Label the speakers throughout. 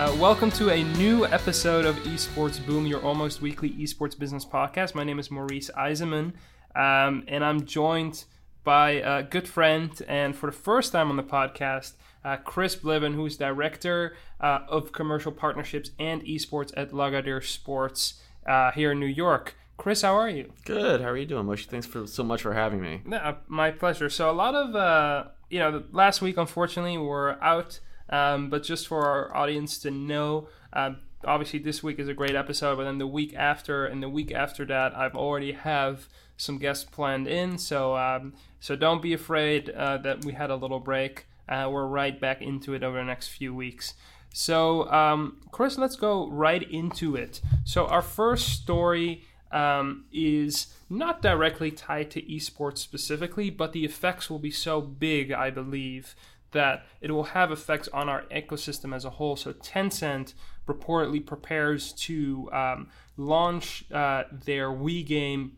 Speaker 1: Uh, welcome to a new episode of Esports Boom, your almost weekly esports business podcast. My name is Maurice Eisenmann, um, and I'm joined by a good friend, and for the first time on the podcast, uh, Chris Blivin, who's director uh, of commercial partnerships and esports at Lagardère Sports uh, here in New York. Chris, how are you?
Speaker 2: Good. How are you doing, Moshe? Thanks for so much for having me.
Speaker 1: Yeah, my pleasure. So a lot of uh, you know, last week unfortunately we're out, um, but just for our audience to know, uh, obviously this week is a great episode, but then the week after and the week after that, I've already have some guests planned in. So um, so don't be afraid uh, that we had a little break. Uh, we're right back into it over the next few weeks. So, um, Chris, let's go right into it. So, our first story um, is not directly tied to esports specifically, but the effects will be so big, I believe, that it will have effects on our ecosystem as a whole. So, Tencent reportedly prepares to um, launch uh, their WeGame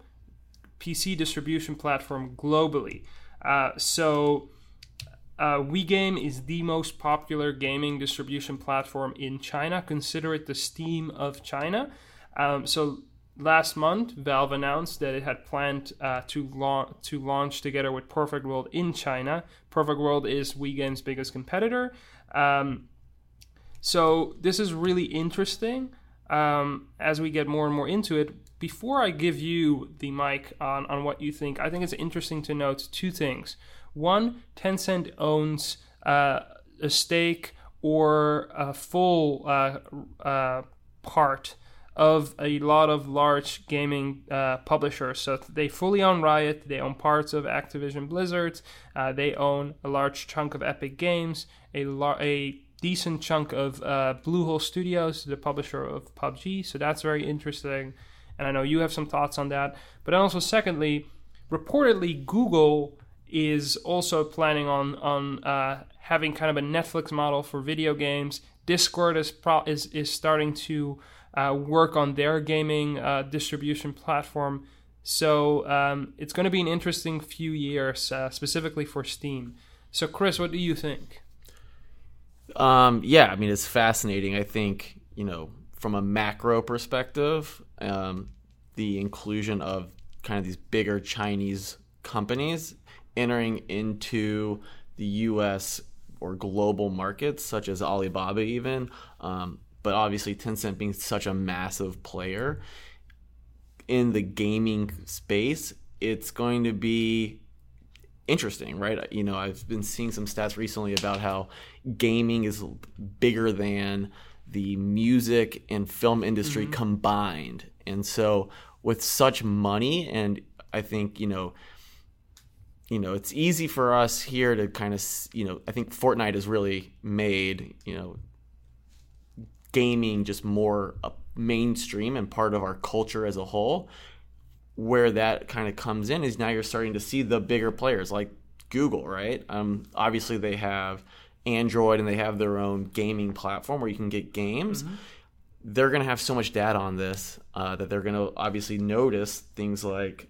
Speaker 1: PC distribution platform globally. Uh, so, uh, WeGame is the most popular gaming distribution platform in China. Consider it the Steam of China. Um, so last month, Valve announced that it had planned uh, to, la- to launch together with Perfect World in China. Perfect World is WeGame's biggest competitor. Um, so this is really interesting um, as we get more and more into it. Before I give you the mic on, on what you think, I think it's interesting to note two things. One, Tencent owns uh, a stake or a full uh, uh, part of a lot of large gaming uh, publishers. So they fully own Riot, they own parts of Activision Blizzard, uh, they own a large chunk of Epic Games, a, lar- a decent chunk of uh, Bluehole Studios, the publisher of PUBG. So that's very interesting. And I know you have some thoughts on that. But also, secondly, reportedly, Google is also planning on on uh, having kind of a Netflix model for video games. Discord is pro- is is starting to uh, work on their gaming uh, distribution platform. So um, it's going to be an interesting few years, uh, specifically for Steam. So, Chris, what do you think?
Speaker 2: Um, yeah, I mean it's fascinating. I think you know from a macro perspective, um, the inclusion of kind of these bigger Chinese companies entering into the U.S. or global markets, such as Alibaba, even. Um, but obviously, Tencent being such a massive player in the gaming space, it's going to be interesting, right? You know, I've been seeing some stats recently about how gaming is bigger than the music and film industry mm-hmm. combined. And so, with such money, and I think, you know, you know, it's easy for us here to kind of, you know, I think Fortnite has really made, you know, gaming just more mainstream and part of our culture as a whole. Where that kind of comes in is now you're starting to see the bigger players like Google, right? Um, obviously, they have Android and they have their own gaming platform where you can get games. Mm-hmm. They're going to have so much data on this uh, that they're going to obviously notice things like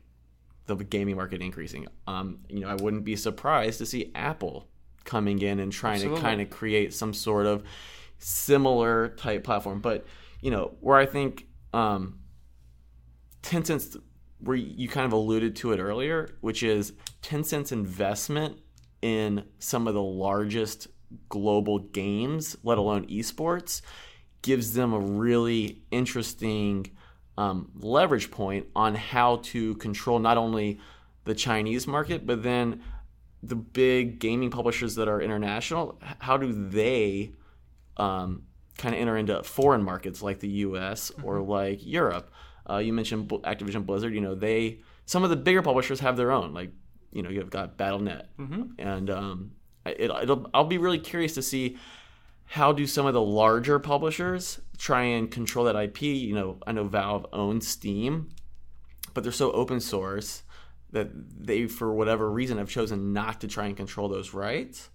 Speaker 2: the gaming market increasing. Um, you know, I wouldn't be surprised to see Apple coming in and trying Absolutely. to kind of create some sort of similar type platform. But you know, where I think um, Tencent's where you kind of alluded to it earlier, which is Tencent's investment in some of the largest global games, let alone esports, gives them a really interesting um, leverage point on how to control not only the Chinese market, but then the big gaming publishers that are international. How do they um, kind of enter into foreign markets like the U.S. Mm-hmm. or like Europe? Uh, you mentioned Activision Blizzard. You know, they some of the bigger publishers have their own. Like, you know, you've got BattleNet, mm-hmm. and um, it, will I'll be really curious to see how do some of the larger publishers try and control that IP? You know, I know Valve owns Steam, but they're so open source that they, for whatever reason, have chosen not to try and control those rights.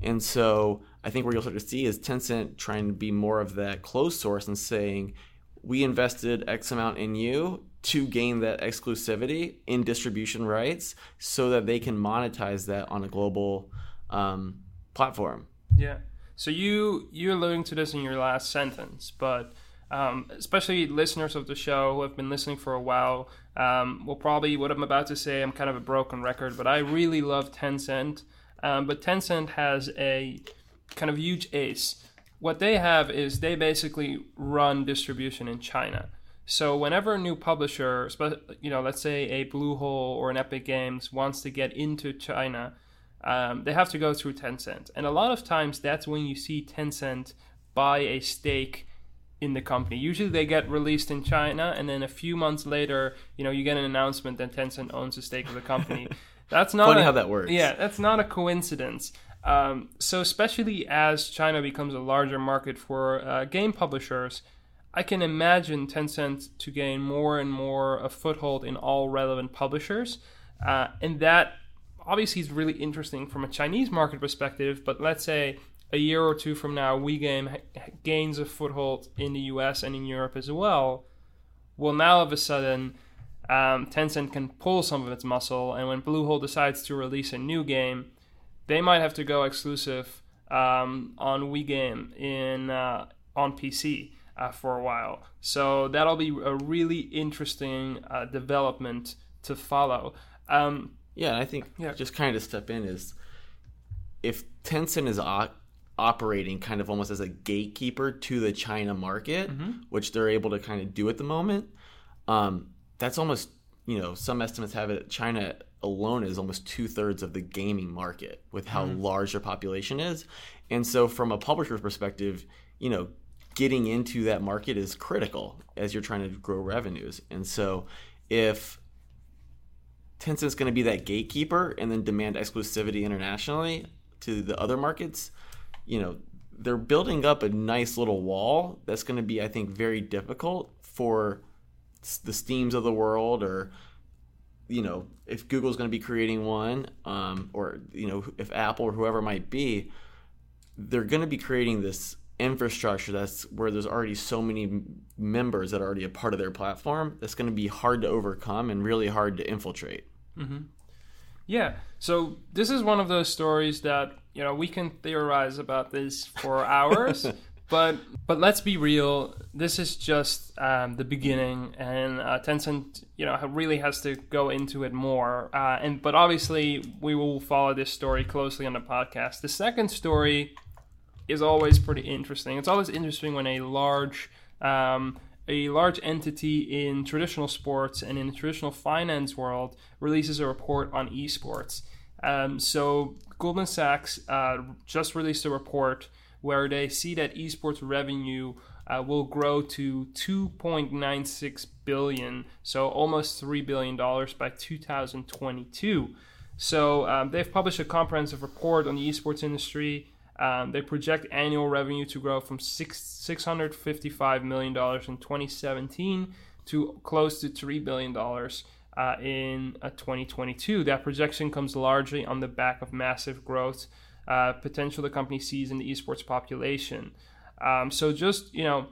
Speaker 2: And so I think what you'll start to see is Tencent trying to be more of that closed source and saying, we invested X amount in you to gain that exclusivity in distribution rights so that they can monetize that on a global um, platform.
Speaker 1: Yeah. So you you're alluding to this in your last sentence, but um, especially listeners of the show who have been listening for a while um, will probably what I'm about to say. I'm kind of a broken record, but I really love Tencent. Um, but Tencent has a kind of huge ace. What they have is they basically run distribution in China. So whenever a new publisher, you know, let's say a Bluehole or an Epic Games wants to get into China, um, they have to go through Tencent. And a lot of times that's when you see Tencent buy a stake in the company. Usually they get released in China, and then a few months later, you know, you get an announcement that Tencent owns a stake of the company. That's not
Speaker 2: funny
Speaker 1: a,
Speaker 2: how that works.
Speaker 1: Yeah, that's not a coincidence. Um, so especially as China becomes a larger market for uh, game publishers, I can imagine Tencent to gain more and more a foothold in all relevant publishers, uh, and that obviously is really interesting from a Chinese market perspective. But let's say a year or two from now, WeGame gains a foothold in the US and in Europe as well. Well, now all of a sudden, um, Tencent can pull some of its muscle, and when Bluehole decides to release a new game, they might have to go exclusive um, on WeGame in uh, on PC uh, for a while. So that'll be a really interesting uh, development to follow. Um,
Speaker 2: yeah, I think yeah. just kind of step in is if Tencent is o- operating kind of almost as a gatekeeper to the China market, mm-hmm. which they're able to kind of do at the moment. Um, that's almost you know some estimates have it China alone is almost two thirds of the gaming market with how mm-hmm. large their population is, and so from a publisher's perspective, you know getting into that market is critical as you're trying to grow revenues. And so if Tencent's going to be that gatekeeper and then demand exclusivity internationally to the other markets, you know, they're building up a nice little wall that's going to be, I think, very difficult for the Steams of the world or you know if Google's going to be creating one um, or you know if Apple or whoever might be they're going to be creating this infrastructure that's where there's already so many members that are already a part of their platform that's going to be hard to overcome and really hard to infiltrate
Speaker 1: mm-hmm. yeah so this is one of those stories that you know we can theorize about this for hours but but let's be real this is just um, the beginning and uh, tencent you know really has to go into it more uh, and but obviously we will follow this story closely on the podcast the second story is always pretty interesting. It's always interesting when a large um, a large entity in traditional sports and in the traditional finance world releases a report on esports. Um, so Goldman Sachs uh, just released a report where they see that esports revenue uh, will grow to 2.96 billion, so almost three billion dollars by 2022. So um, they've published a comprehensive report on the esports industry. Um, they project annual revenue to grow from six, $655 million in 2017 to close to $3 billion uh, in uh, 2022. That projection comes largely on the back of massive growth uh, potential the company sees in the esports population. Um, so, just, you know,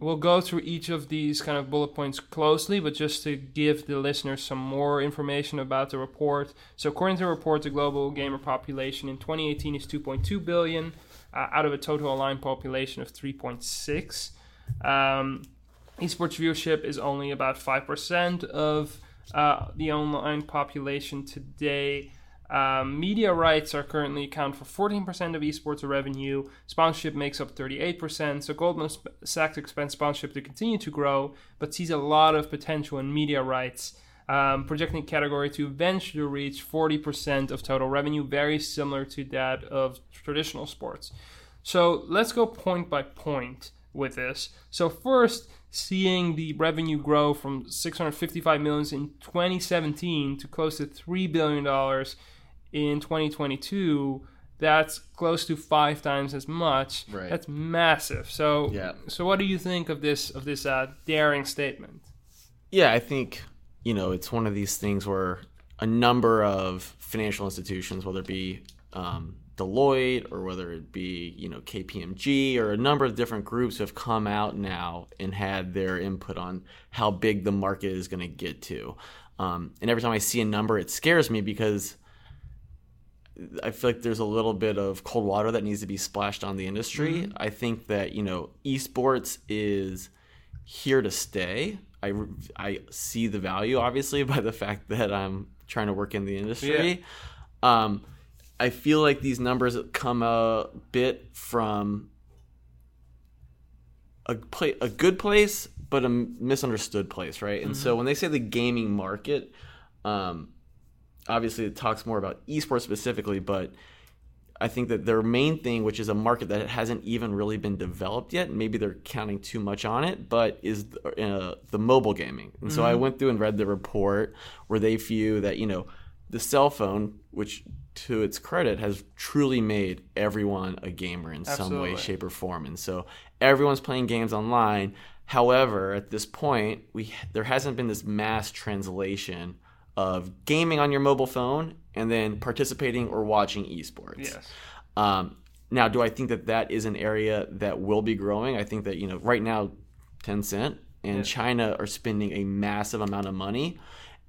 Speaker 1: we'll go through each of these kind of bullet points closely, but just to give the listeners some more information about the report. So, according to the report, the global gamer population in 2018 is 2.2 billion uh, out of a total online population of 3.6. Um, esports viewership is only about 5% of uh, the online population today. Um, media rights are currently account for 14% of esports revenue. Sponsorship makes up 38%. So Goldman Sachs expects sponsorship to continue to grow, but sees a lot of potential in media rights. Um, projecting category to eventually reach 40% of total revenue, very similar to that of traditional sports. So let's go point by point with this. So first, seeing the revenue grow from 655 million in 2017 to close to 3 billion dollars in 2022 that's close to five times as much
Speaker 2: right.
Speaker 1: that's massive so
Speaker 2: yeah.
Speaker 1: so what do you think of this of this uh, daring statement
Speaker 2: yeah i think you know it's one of these things where a number of financial institutions whether it be um, Deloitte or whether it be you know KPMG or a number of different groups have come out now and had their input on how big the market is going to get to. Um, and every time I see a number, it scares me because I feel like there's a little bit of cold water that needs to be splashed on the industry.
Speaker 1: Mm-hmm.
Speaker 2: I think that you know esports is here to stay. I I see the value obviously by the fact that I'm trying to work in the industry. Um, I feel like these numbers come a bit from a play, a good place, but a misunderstood place, right? And so when they say the gaming market, um, obviously it talks more about esports specifically, but I think that their main thing, which is a market that hasn't even really been developed yet, maybe they're counting too much on it, but is uh, the mobile gaming. And so I went through and read the report where they view that you know the cell phone, which to its credit has truly made everyone a gamer in some way, shape, or form, and so everyone's playing games online. However, at this point, we there hasn't been this mass translation of gaming on your mobile phone and then participating or watching esports.
Speaker 1: Yes.
Speaker 2: Um, now, do I think that that is an area that will be growing? I think that you know right now, Tencent and
Speaker 1: Yeah.
Speaker 2: China are spending a massive amount of money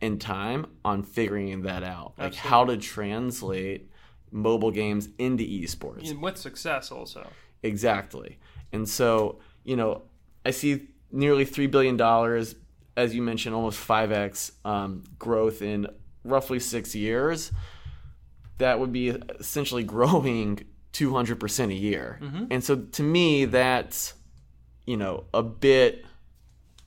Speaker 2: and time on figuring that out, like how to translate mobile games into esports.
Speaker 1: And With success, also.
Speaker 2: Exactly. And so, you know, I see nearly $3 billion, as you mentioned, almost 5x um, growth in roughly six years. That would be essentially growing 200% a year. And so to me, that's, you know, a bit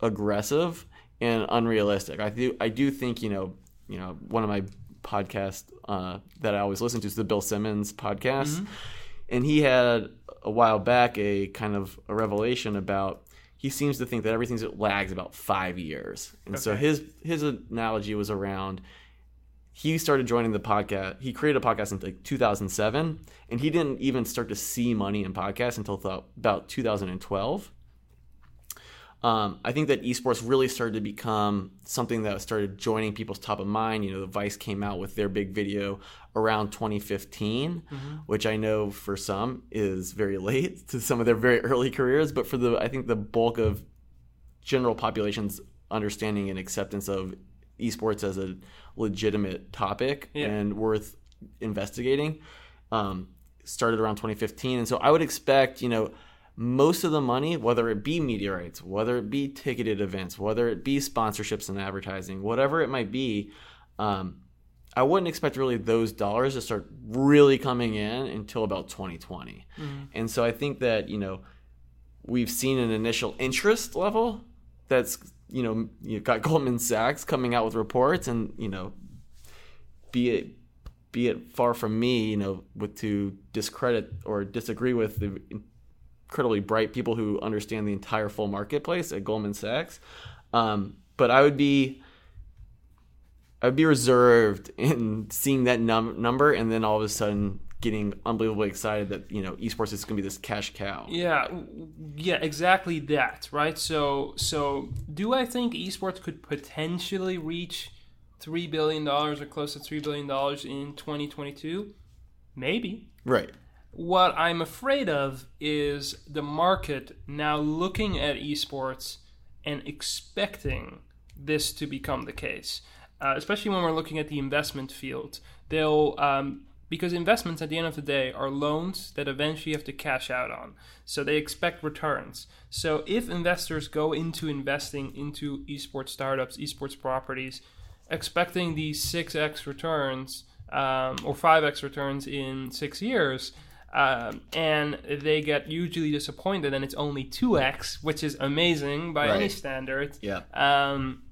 Speaker 2: aggressive and unrealistic. I do, I do think, you know, you know, one of my podcasts uh, that I always listen to is the Bill Simmons podcast and he had a while back a kind of a revelation about he seems to think that everything's lags about five years. And so his his analogy was around he started joining the podcast he created a podcast in like 2007 and he didn't even start to see money in podcasts until about 2012 um, I think that esports really started to become something that started joining people's top of mind. You know, the Vice came out with their big video around 2015, which I know for some is very late to some of their very early careers, but for the I think the bulk of general population's understanding and acceptance of esports as a legitimate topic
Speaker 1: Yeah.
Speaker 2: and worth investigating um, started around 2015 and so i would expect you know most of the money whether it be media rights, whether it be ticketed events whether it be sponsorships and advertising whatever it might be um, i wouldn't expect really those dollars to start really coming in until about 2020 and so i think that you know we've seen an initial interest level that's you know you've got Goldman Sachs coming out with reports and you know be it be it far from me you know with to discredit or disagree with the incredibly bright people who understand the entire full marketplace at Goldman Sachs um, but I would be I'd be reserved in seeing that num- number and then all of a sudden getting unbelievably excited that you know esports is going to be this cash cow
Speaker 1: Yeah, yeah, exactly that, right? So, so do I think esports could potentially reach three billion dollars or close to three billion dollars in 2022? Maybe.
Speaker 2: right
Speaker 1: What I'm afraid of is the market now looking at esports and expecting this to become the case, uh, especially when we're looking at the investment field. They'll um, because investments at the end of the day are loans that eventually you have to cash out on. So they expect returns. So if investors go into investing into esports startups, esports properties, expecting these 6x returns um, or 5x returns in six years, um, and they get hugely disappointed and it's only 2x, which is amazing by any
Speaker 2: Right.
Speaker 1: standard
Speaker 2: yeah
Speaker 1: um,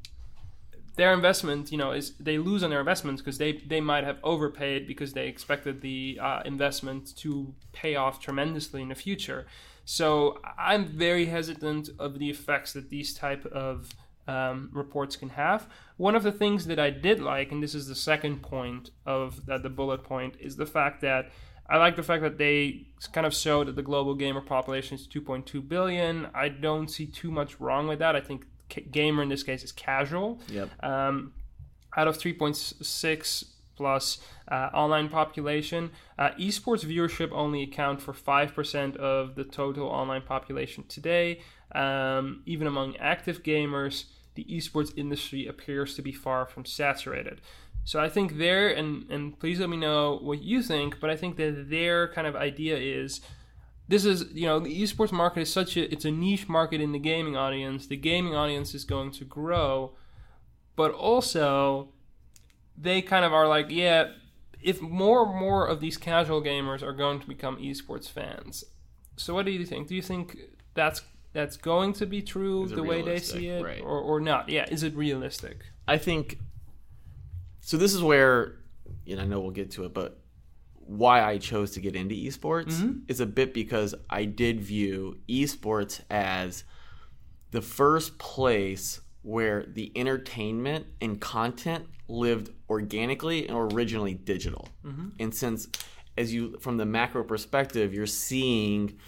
Speaker 1: their investment, you know, is they lose on their investments because they they might have overpaid because they expected the uh, investment to pay off tremendously in the future. So I'm very hesitant of the effects that these type of um, reports can have. One of the things that I did like, and this is the second point of that the bullet point, is the fact that I like the fact that they kind of show that the global gamer population is 2.2 billion. I don't see too much wrong with that. I think gamer in this case is casual.
Speaker 2: yep
Speaker 1: Um, out of 3.6 plus uh, online population, uh, esports viewership only account for 5% of the total online population today. Um, even among active gamers, the esports industry appears to be far from saturated. So I think their and and please let me know what you think, but I think that their kind of idea is this is you know the esports market is such a it's a niche market in the gaming audience. The gaming audience is going to grow, but also they kind of are like yeah if more and more of these casual gamers are going to become esports fans. So what do you think? Do you think that's that's going to be true the way they see it
Speaker 2: Right.
Speaker 1: or, or not? Yeah, is it realistic?
Speaker 2: I think so. This is where, and I know we'll get to it, but why I chose to get into esports mm-hmm. is a bit because I did view esports as the first place where the entertainment and content lived organically and originally digital. Mm-hmm. And since, as you from the macro perspective, you're seeing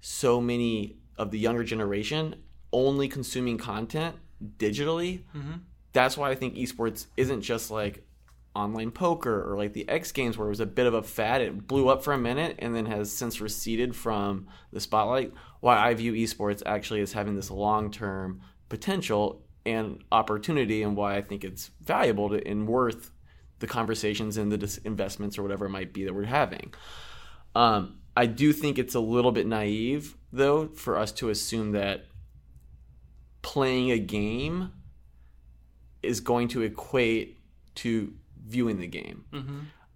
Speaker 2: so many of the younger generation only consuming content digitally. Mm-hmm. That's why I think esports isn't just like online poker or like the X Games where it was a bit of a fad. It blew up for a minute and then has since receded from the spotlight. Why I view esports actually as having this long term potential and opportunity, and why I think it's valuable to, and worth the conversations and the dis- investments or whatever it might be that we're having. Um, I do think it's a little bit naive, though, for us to assume that playing a game is going to equate to viewing the game.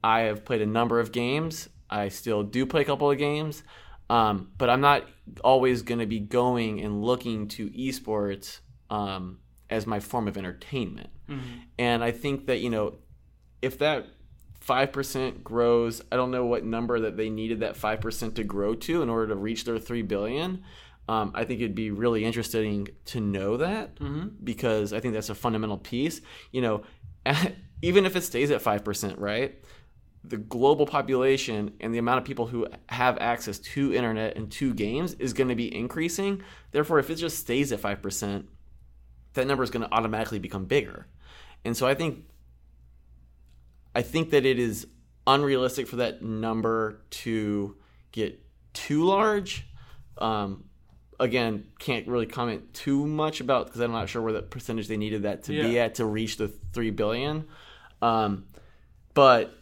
Speaker 2: I have played a number of games. I still do play a couple of games, um, but I'm not always going to be going and looking to esports um, as my form of entertainment. And I think that you know, if that five percent grows, I don't know what number that they needed that five percent to grow to in order to reach their three billion. Um, I think it'd be really interesting to know that because I think that's a fundamental piece. You know, even if it stays at five percent, right? The global population and the amount of people who have access to internet and to games is going to be increasing. Therefore, if it just stays at five percent, that number is going to automatically become bigger. And so I think I think that it is unrealistic for that number to get too large. Um, again, can't really comment too much about because I'm not sure where the percentage they needed that to be at to reach the three billion. Um, but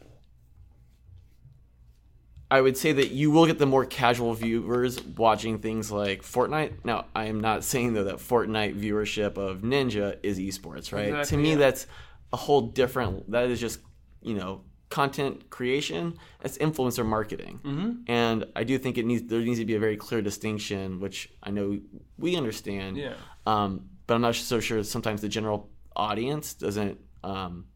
Speaker 2: I would say that you will get the more casual viewers watching things like Fortnite. Now, I am not saying though that Fortnite viewership of Ninja is esports, right? to me,
Speaker 1: yeah.
Speaker 2: that's a whole different. That is just you know content creation. That's influencer marketing, mm-hmm. and I do think it needs there needs to be a very clear distinction, which I know we understand.
Speaker 1: Yeah.
Speaker 2: Um, but I'm not so sure. Sometimes the general audience doesn't um,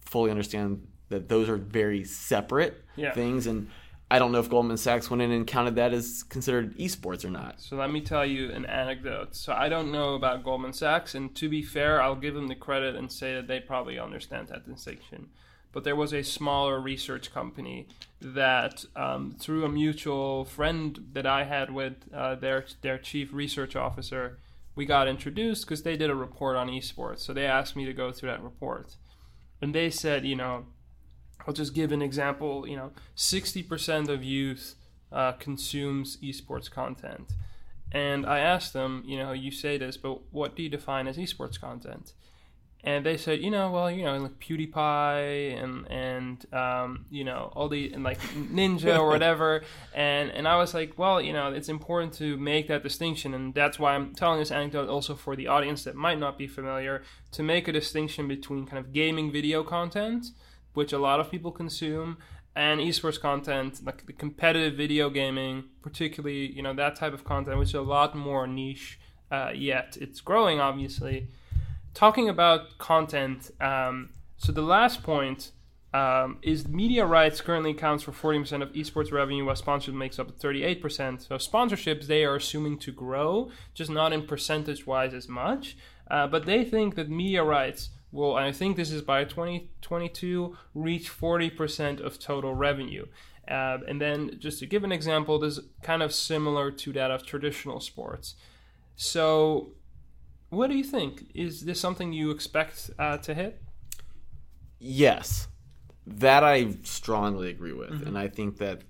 Speaker 2: fully understand that those are very separate
Speaker 1: Yeah.
Speaker 2: things, and I don't know if Goldman Sachs went in and counted that as considered esports or not.
Speaker 1: So let me tell you an anecdote. So I don't know about Goldman Sachs, and to be fair, I'll give them the credit and say that they probably understand that distinction. But there was a smaller research company that, um, through a mutual friend that I had with uh, their their chief research officer, we got introduced because they did a report on esports. So they asked me to go through that report, and they said, you know, I'll just give an example. You know, sixty percent of youth uh, consumes esports content, and I asked them, you know, you say this, but what do you define as esports content? And they said, you know, well, you know, like PewDiePie and and um, you know all the and like Ninja or whatever. And and I was like, well, you know, it's important to make that distinction, and that's why I'm telling this anecdote also for the audience that might not be familiar to make a distinction between kind of gaming video content which a lot of people consume, and esports content, like the competitive video gaming, particularly, you know, that type of content, which is a lot more niche uh, yet. It's growing, obviously. Talking about content, um, so the last point um, is media rights currently accounts for 40% of esports revenue, while sponsorship makes up 38%. So sponsorships, they are assuming to grow, just not in percentage-wise as much. Uh, but they think that media rights will, and I think this is by 2022, reach 40% of total revenue. Uh, and then, just to give an example, this is kind of similar to that of traditional sports. So, what do you think? Is this something you expect uh, to hit?
Speaker 2: Yes, that I strongly agree with, and I think that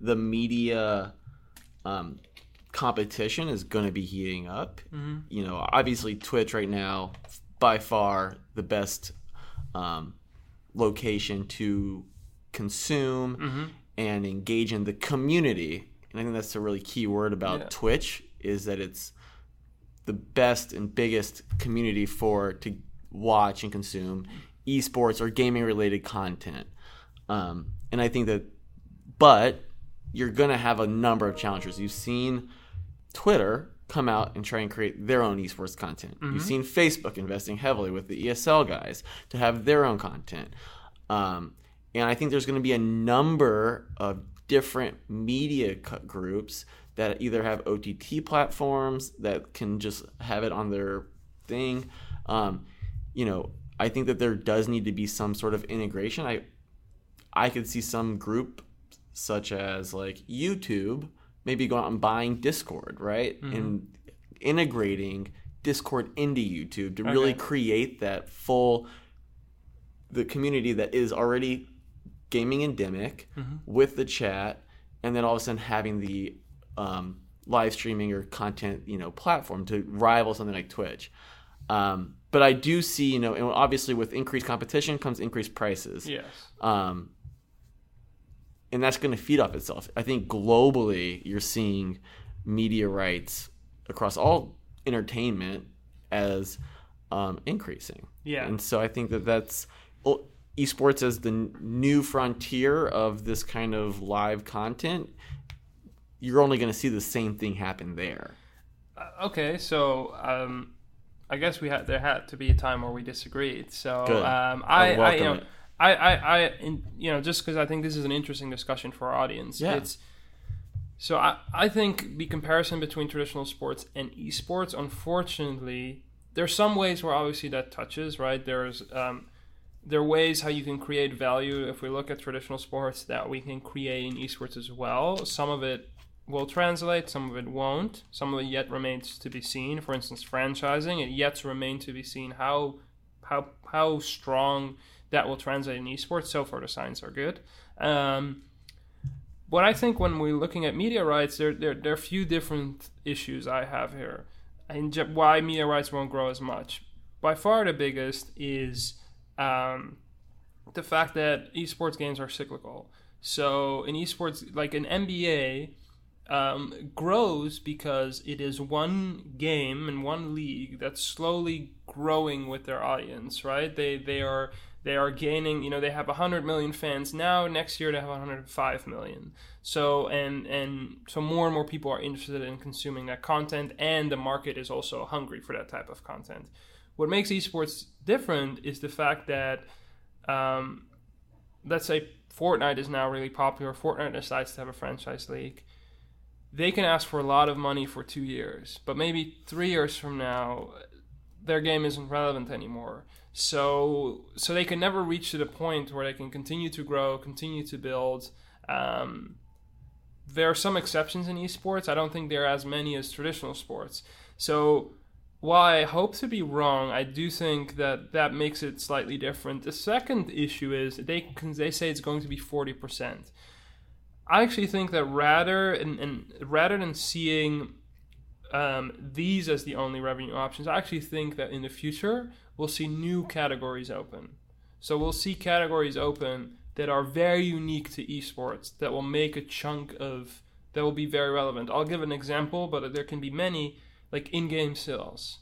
Speaker 2: the media um, competition is going to be heating up. You know, obviously Twitch right now, by far the best um, location to consume
Speaker 1: Mm-hmm.
Speaker 2: and engage in the community. And I think that's a really key word about
Speaker 1: Yeah.
Speaker 2: Twitch is that it's the best and biggest community for to watch and consume esports or gaming related content. Um, and I think that, but you're going to have a number of challenges. You've seen Twitter come out and try and create their own esports content. You've seen Facebook investing heavily with the ESL guys to have their own content. Um, and I think there's going to be a number of different media groups that either have OTT platforms that can just have it on their thing. Um, you know, I think that there does need to be some sort of integration. I I could see some group such as like YouTube maybe going out and buying Discord, right? And integrating Discord into YouTube to really
Speaker 1: Okay.
Speaker 2: create that full the community that is already gaming endemic with the chat and then all of a sudden having the um, live streaming or content you know platform to rival something like twitch um, but i do see you know and obviously with increased competition comes increased prices
Speaker 1: Yes.
Speaker 2: um, and that's going to feed off itself. I think globally, you're seeing media rights across all entertainment as um, increasing.
Speaker 1: Yeah.
Speaker 2: and so I think that that's well, esports as the new frontier of this kind of live content. You're only going to see the same thing happen there.
Speaker 1: Uh, okay, so um, I guess we had there had to be a time where we disagreed. So um,
Speaker 2: I
Speaker 1: I, you know,
Speaker 2: it.
Speaker 1: I, I, I, in, you know, just because I think this is an interesting discussion for our audience.
Speaker 2: Yeah.
Speaker 1: It's so I, I think the comparison between traditional sports and esports, unfortunately, there's some ways where obviously that touches right. There's um, there are ways how you can create value if we look at traditional sports that we can create in esports as well. Some of it will translate, some of it won't. Some of it yet remains to be seen. For instance, franchising, it yet remains to be seen how how how strong that will translate in esports. So far, the signs are good. Um, but I think when we're looking at media rights, there, there, there are a few different issues I have here, and why media rights won't grow as much. By far, the biggest is um, the fact that esports games are cyclical. So in esports, like an NBA, um, grows because it is one game and one league that's slowly growing with their audience. Right? They they are they are gaining. You know, they have 100 million fans now. Next year they have 105 million. So and and so more and more people are interested in consuming that content, and the market is also hungry for that type of content. What makes esports different is the fact that um, let's say Fortnite is now really popular. Fortnite decides to have a franchise league. They can ask for a lot of money for two years, but maybe three years from now, their game isn't relevant anymore. So, so they can never reach to the point where they can continue to grow, continue to build. Um, there are some exceptions in esports. I don't think there are as many as traditional sports. So, while I hope to be wrong, I do think that that makes it slightly different. The second issue is they they say it's going to be forty percent. I actually think that rather and, and rather than seeing um, these as the only revenue options, I actually think that in the future we'll see new categories open. So we'll see categories open that are very unique to esports that will make a chunk of that will be very relevant. I'll give an example, but there can be many like in-game sales.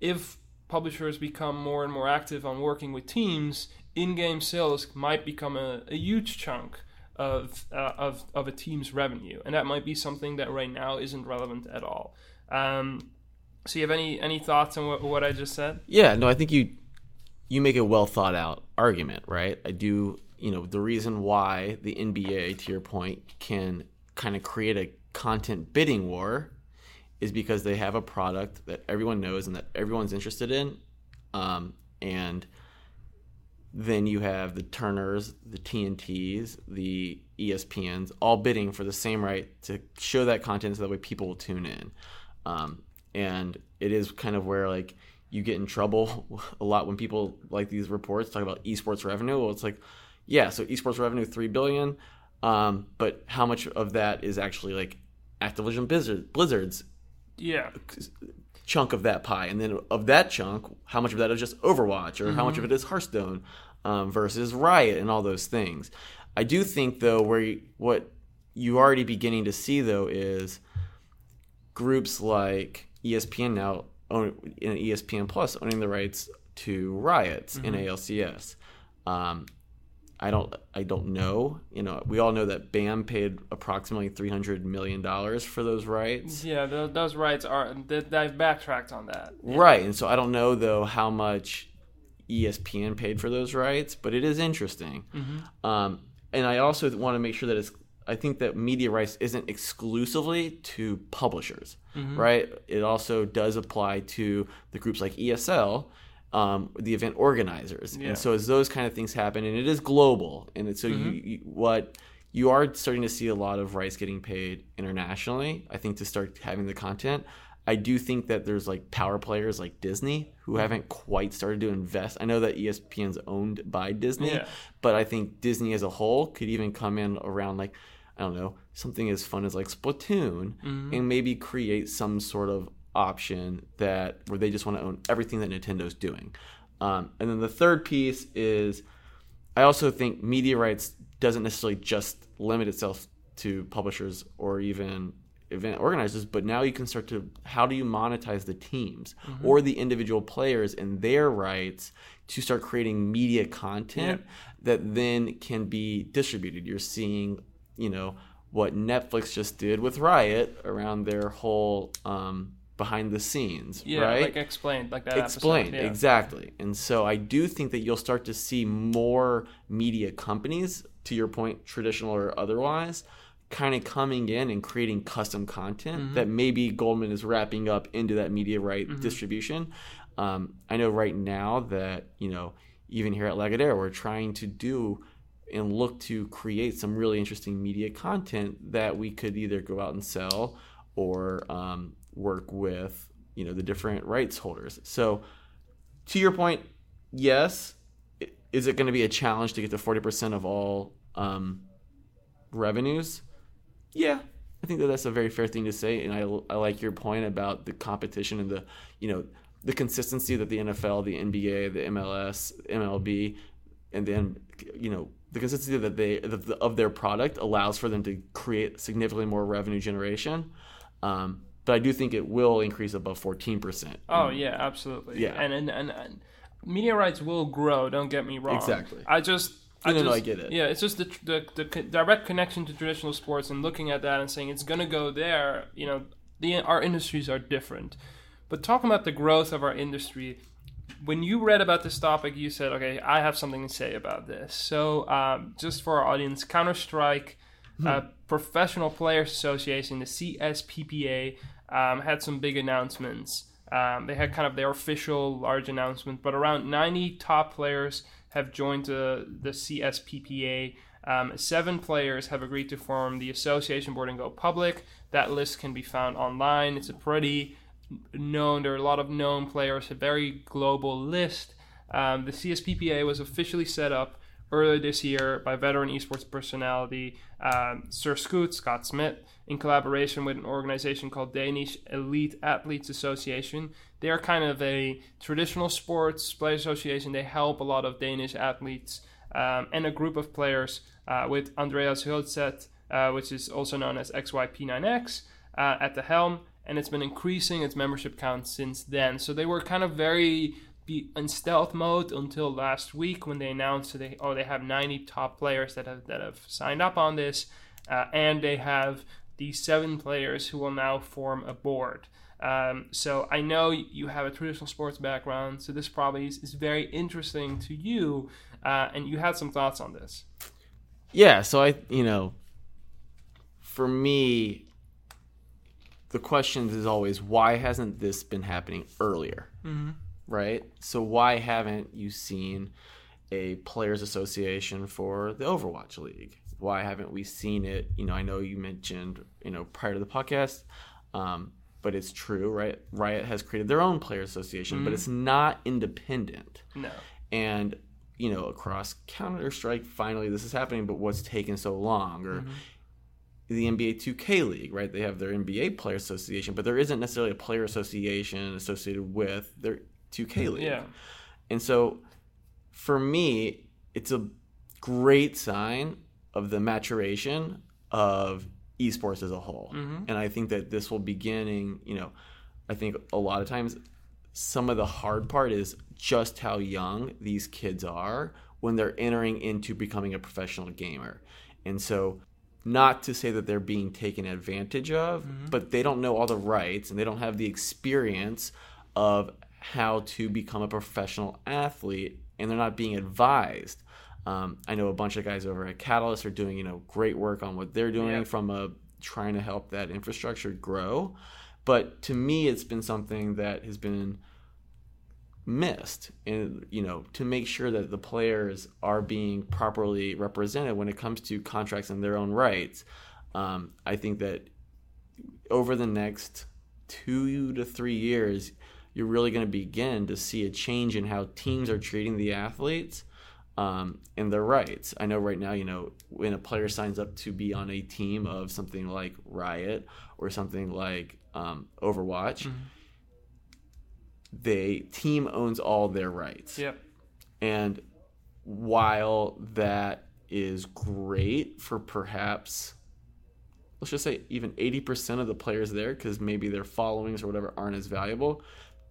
Speaker 1: If publishers become more and more active on working with teams, in-game sales might become a, a huge chunk of, uh, of of a team's revenue, and that might be something that right now isn't relevant at all. Um, so, you have any any thoughts on what, what I just said?
Speaker 2: Yeah, no, I think you you make a well thought out argument, right? I do, you know, the reason why the NBA, to your point, can kind of create a content bidding war is because they have a product that everyone knows and that everyone's interested in, um, and then you have the Turners, the TNTs, the ESPNs, all bidding for the same right to show that content so that way people will tune in. Um, and it is kind of where like you get in trouble a lot when people like these reports talk about esports revenue. Well, it's like, yeah, so esports revenue three billion, um, but how much of that is actually like Activision Blizzard, Blizzard's
Speaker 1: Yeah,
Speaker 2: chunk of that pie, and then of that chunk, how much of that is just Overwatch, or how much of it is Hearthstone? um, versus Riot and all those things. I do think though, where you, what you already beginning to see though is groups like ESPN now own in ESPN Plus owning the rights to Riot's in ALCS. Um, I don't I don't know. You know, we all know that BAM paid approximately three hundred million dollars for those rights.
Speaker 1: Yeah, those, those rights are. They, they've backtracked on that.
Speaker 2: Right, and so I don't know though how much ESPN paid for those rights, but it is interesting. Um, and I also want to make sure that it's. I think that media rights isn't exclusively to publishers, right? It also does apply to the groups like ESL, um, the event organizers,
Speaker 1: Yeah.
Speaker 2: and so as those kind of things happen, and it is global, and so you, mm-hmm. you what you are starting to see a lot of rights getting paid internationally. I think to start having the content. I do think that there's like power players like Disney who mm-hmm. haven't quite started to invest. I know that ESPN's owned by Disney,
Speaker 1: Yeah.
Speaker 2: but I think Disney as a whole could even come in around like I don't know something as fun as like Splatoon mm-hmm. and maybe create some sort of option that where they just want to own everything that Nintendo's doing. Um, and then the third piece is I also think media rights doesn't necessarily just limit itself to publishers or even event organizers, but now you can start to how do you monetize the teams or the individual players and their rights to start creating media content that then can be distributed. You're seeing, you know, what Netflix just did with Riot around their whole um, behind the scenes,
Speaker 1: Yeah,
Speaker 2: right?
Speaker 1: like explained, like that.
Speaker 2: Explain
Speaker 1: episode, yeah.
Speaker 2: exactly. And so I do think that you'll start to see more media companies, to your point, traditional or otherwise, kind of coming in and creating custom content
Speaker 1: Mm-hmm.
Speaker 2: that maybe Goldman is wrapping up into that media right distribution. Um, I know right now that you know even here at Lagardère, we're trying to do and look to create some really interesting media content that we could either go out and sell or um, work with you know the different rights holders. So to your point, yes, is it going to be a challenge to get to forty percent of all um, revenues? Yeah, I think that that's a very fair thing to say, and I, I like your point about the competition and the you know the consistency that the NFL, the NBA, the MLS, MLB, and then you know the consistency that they of their product allows for them to create significantly more revenue generation. Um, but I do think it will increase above fourteen percent.
Speaker 1: Oh yeah, absolutely.
Speaker 2: Yeah.
Speaker 1: and and, and and media rights will grow. Don't get me wrong.
Speaker 2: Exactly.
Speaker 1: I just. I
Speaker 2: No, no, no, I get it.
Speaker 1: Yeah, it's just the, the the direct connection to traditional sports and looking at that and saying it's gonna go there. You know, the our industries are different, but talking about the growth of our industry, when you read about this topic, you said, "Okay, I have something to say about this." So, um, just for our audience, Counter Strike, uh, Professional Players Association, the CSPPA, um, had some big announcements. Um, they had kind of their official large announcement, but around 90 top players have joined the, the CSPPA. Um, seven players have agreed to form the association board and go public. That list can be found online. It's a pretty known, there are a lot of known players, a very global list. Um, the CSPPA was officially set up earlier this year by veteran esports personality um, SirScoots Scott Smith in collaboration with an organization called Danish Elite Athletes Association. They are kind of a traditional sports player association. They help a lot of Danish athletes um, and a group of players uh, with Andreas Højsleth, uh, which is also known as XYP9X, uh, at the helm. And it's been increasing its membership count since then. So they were kind of very in stealth mode until last week when they announced that they oh they have 90 top players that have that have signed up on this, uh, and they have these seven players who will now form a board. Um, so I know you have a traditional sports background, so this probably is, is very interesting to you, uh, and you had some thoughts on this.
Speaker 2: Yeah, so I, you know, for me, the question is always why hasn't this been happening earlier? Mm-hmm. Right? So why haven't you seen a players association for the Overwatch League? Why haven't we seen it? You know, I know you mentioned, you know, prior to the podcast, um, but it's true, right? Riot has created their own player association, but it's not independent
Speaker 1: No.
Speaker 2: and you know across counter strike finally this is happening but what's taken so long or
Speaker 1: Mm-hmm.
Speaker 2: the nba 2k league right they have their nba player association but there isn't necessarily a player association associated with their 2k league
Speaker 1: Yeah.
Speaker 2: and so for me it's a great sign of the maturation of esports as a whole.
Speaker 1: Mm-hmm.
Speaker 2: And I think that this will beginning, you know, I think a lot of times some of the hard part is just how young these kids are when they're entering into becoming a professional gamer. And so not to say that they're being taken advantage of, but they don't know all the rights and they don't have the experience of how to become a professional athlete and they're not being advised. Um, I know a bunch of guys over at Catalyst are doing, you know, great work on what they're doing
Speaker 1: Yeah.
Speaker 2: from a trying to help that infrastructure grow. But to me, it's been something that has been missed and you know to make sure that the players are being properly represented when it comes to contracts and their own rights um, i think that over the next two to three years you're really going to begin to see a change in how teams are treating the athletes um, and their rights i know right now you know when a player signs up to be on a team of something like riot or something like um, overwatch the team owns all their rights.
Speaker 1: Yep.
Speaker 2: And while that is great for perhaps let's just say even 80% of the players there cuz maybe their followings or whatever aren't as valuable,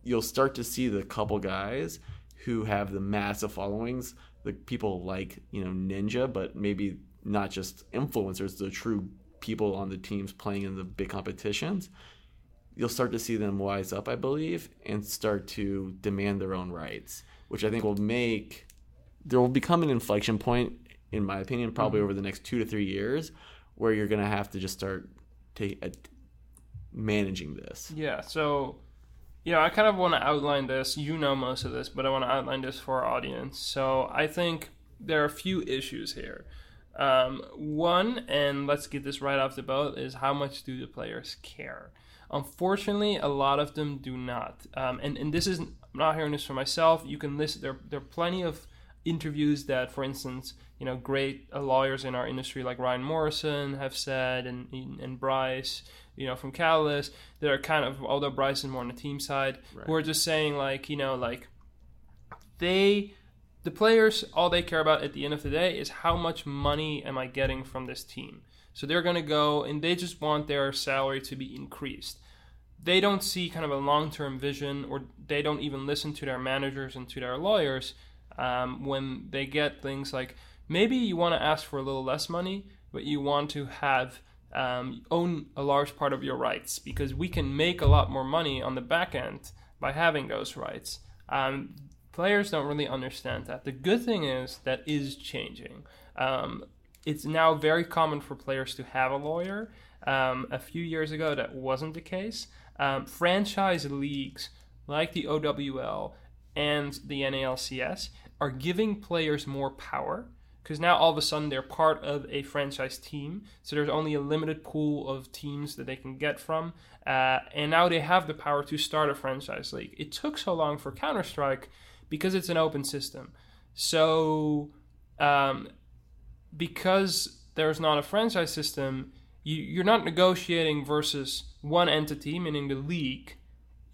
Speaker 2: you'll start to see the couple guys who have the massive followings, the people like, you know, Ninja, but maybe not just influencers, the true people on the teams playing in the big competitions you'll start to see them wise up, I believe, and start to demand their own rights, which I think will make there will become an inflection point, in my opinion, probably over the next two to three years, where you're going to have to just start take, uh, managing this.
Speaker 1: Yeah, so you know, I kind of want to outline this. You know most of this, but I want to outline this for our audience. So I think there are a few issues here. Um, one, and let's get this right off the boat, is how much do the players care? Unfortunately, a lot of them do not. Um, and, and this is, I'm not hearing this for myself. You can listen, there, there are plenty of interviews that, for instance, you know, great uh, lawyers in our industry like Ryan Morrison have said, and and Bryce, you know, from Catalyst, that are kind of, although is more on the team side, who are just saying like, you know, like they, the players, all they care about at the end of the day is how much money am I getting from this team. So they're going to go and they just want their salary to be increased. They don't see kind of a long term vision, or they don't even listen to their managers and to their lawyers um, when they get things like maybe you want to ask for a little less money, but you want to have um, own a large part of your rights because we can make a lot more money on the back end by having those rights. Um, players don't really understand that. The good thing is that is changing. Um, it's now very common for players to have a lawyer. Um, a few years ago, that wasn't the case. Um, franchise leagues like the OWL and the NALCS are giving players more power because now all of a sudden they're part of a franchise team. So there's only a limited pool of teams that they can get from. Uh, and now they have the power to start a franchise league. It took so long for Counter Strike because it's an open system. So um, because there's not a franchise system, you, you're not negotiating versus one entity, meaning the league.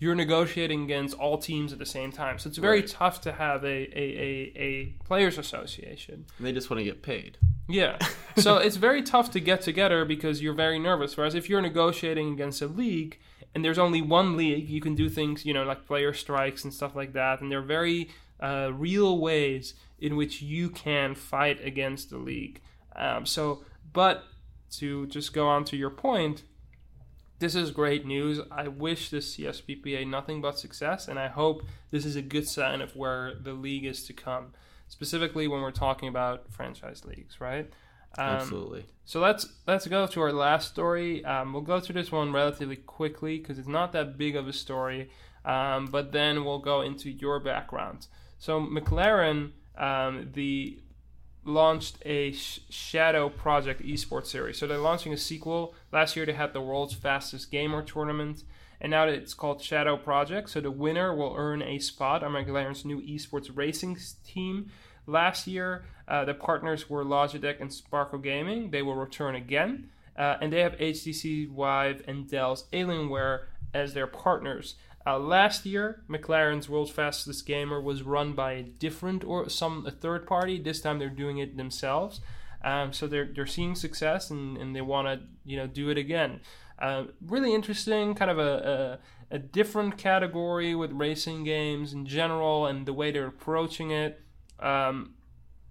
Speaker 1: You're negotiating against all teams at the same time. So it's very
Speaker 2: Right.
Speaker 1: tough to have a, a, a, a players association.
Speaker 2: And they just want to get paid.
Speaker 1: Yeah. so it's very tough to get together because you're very nervous. Whereas if you're negotiating against a league and there's only one league, you can do things, you know, like player strikes and stuff like that. And they're very uh, real ways in which you can fight against the league. Um, so, but to just go on to your point, this is great news. I wish this CSPPA nothing but success, and I hope this is a good sign of where the league is to come, specifically when we're talking about franchise leagues, right? Um,
Speaker 2: Absolutely.
Speaker 1: So let's let's go to our last story. Um, we'll go through this one relatively quickly because it's not that big of a story, um, but then we'll go into your background. So McLaren, um, the launched a Sh- Shadow Project esports series. So they're launching a sequel. Last year they had the world's fastest gamer tournament, and now it's called Shadow Project. So the winner will earn a spot on McLaren's new esports racing team. Last year, uh, the partners were Logitech and Sparkle Gaming. They will return again, uh, and they have HTC Vive and Dell's Alienware as their partners. Uh, last year, McLaren's World's Fastest Gamer was run by a different or some a third party. This time, they're doing it themselves. Um, so they're they're seeing success and, and they want to you know do it again. Uh, really interesting, kind of a, a, a different category with racing games in general and the way they're approaching it. Um,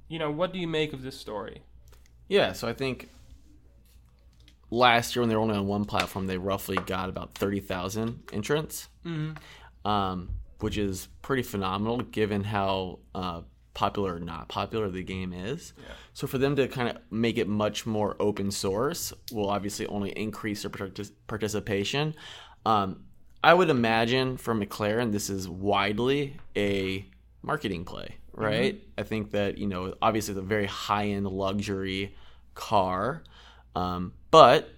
Speaker 1: you know, what do you make of this story?
Speaker 2: Yeah, so I think last year when they were only on one platform, they roughly got about thirty thousand entrants, mm-hmm. um, which is pretty phenomenal given how uh, popular or not popular the game is. Yeah. So for them to kind of make it much more open source will obviously only increase their partic- participation. Um, I would imagine for McLaren, this is widely a marketing play, right? Mm-hmm. I think that, you know, obviously it's a very high end luxury car, um, but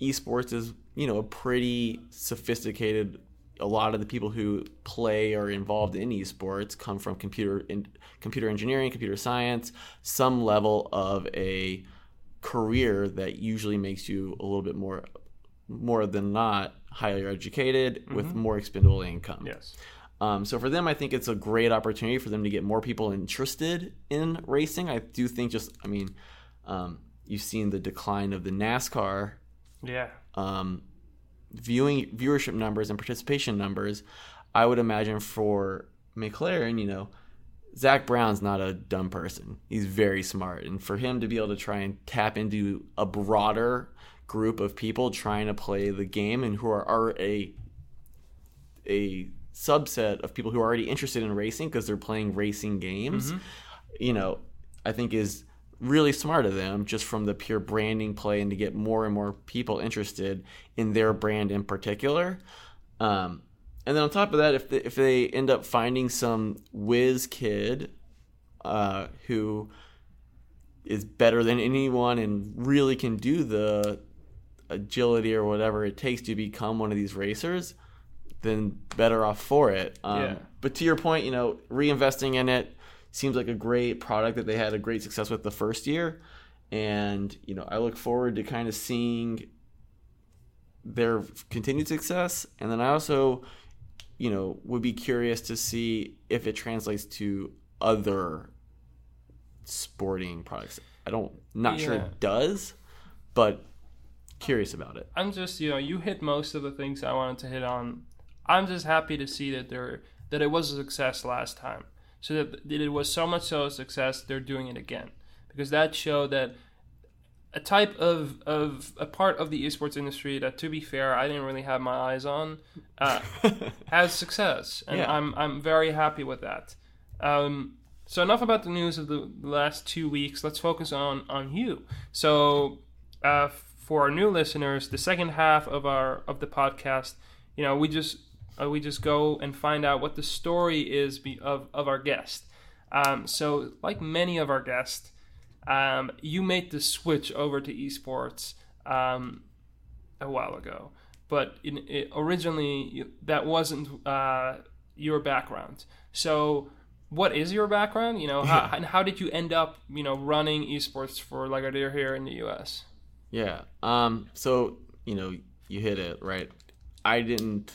Speaker 2: esports is, you know, a pretty sophisticated a lot of the people who play or involved in esports come from computer in, computer engineering, computer science, some level of a career that usually makes you a little bit more more than not highly educated mm-hmm. with more expendable income.
Speaker 1: Yes.
Speaker 2: Um, so for them, I think it's a great opportunity for them to get more people interested in racing. I do think just, I mean, um, you've seen the decline of the NASCAR.
Speaker 1: Yeah.
Speaker 2: Um, viewing viewership numbers and participation numbers, I would imagine for McLaren, you know, Zak Brown's not a dumb person. He's very smart. And for him to be able to try and tap into a broader group of people trying to play the game and who are, are a a subset of people who are already interested in racing because they're playing racing games, mm-hmm. you know, I think is really smart of them just from the pure branding play and to get more and more people interested in their brand in particular. Um, and then on top of that, if they, if they end up finding some whiz kid uh, who is better than anyone and really can do the agility or whatever it takes to become one of these racers, then better off for it. Um, yeah. But to your point, you know, reinvesting in it seems like a great product that they had a great success with the first year. And, you know, I look forward to kind of seeing their continued success. And then I also, you know, would be curious to see if it translates to other sporting products. I don't, not yeah. sure it does, but curious about it.
Speaker 1: I'm just, you know, you hit most of the things I wanted to hit on. I'm just happy to see that there that it was a success last time so that it was so much so a success they're doing it again. Because that showed that a type of, of a part of the esports industry that to be fair i didn't really have my eyes on uh, has success. And yeah. i'm i'm very happy with that. Um, so enough about the news of the last two weeks. Let's focus on on you. So uh, for our new listeners the second half of our of the podcast you know we just uh, we just go and find out what the story is be, of, of our guest. Um, so, like many of our guests, um, you made the switch over to esports um, a while ago, but in, it, originally that wasn't uh, your background. So, what is your background? You know, how, and how did you end up, you know, running esports for Lagardère here in the U.S.?
Speaker 2: Yeah. Um. So you know, you hit it right. I didn't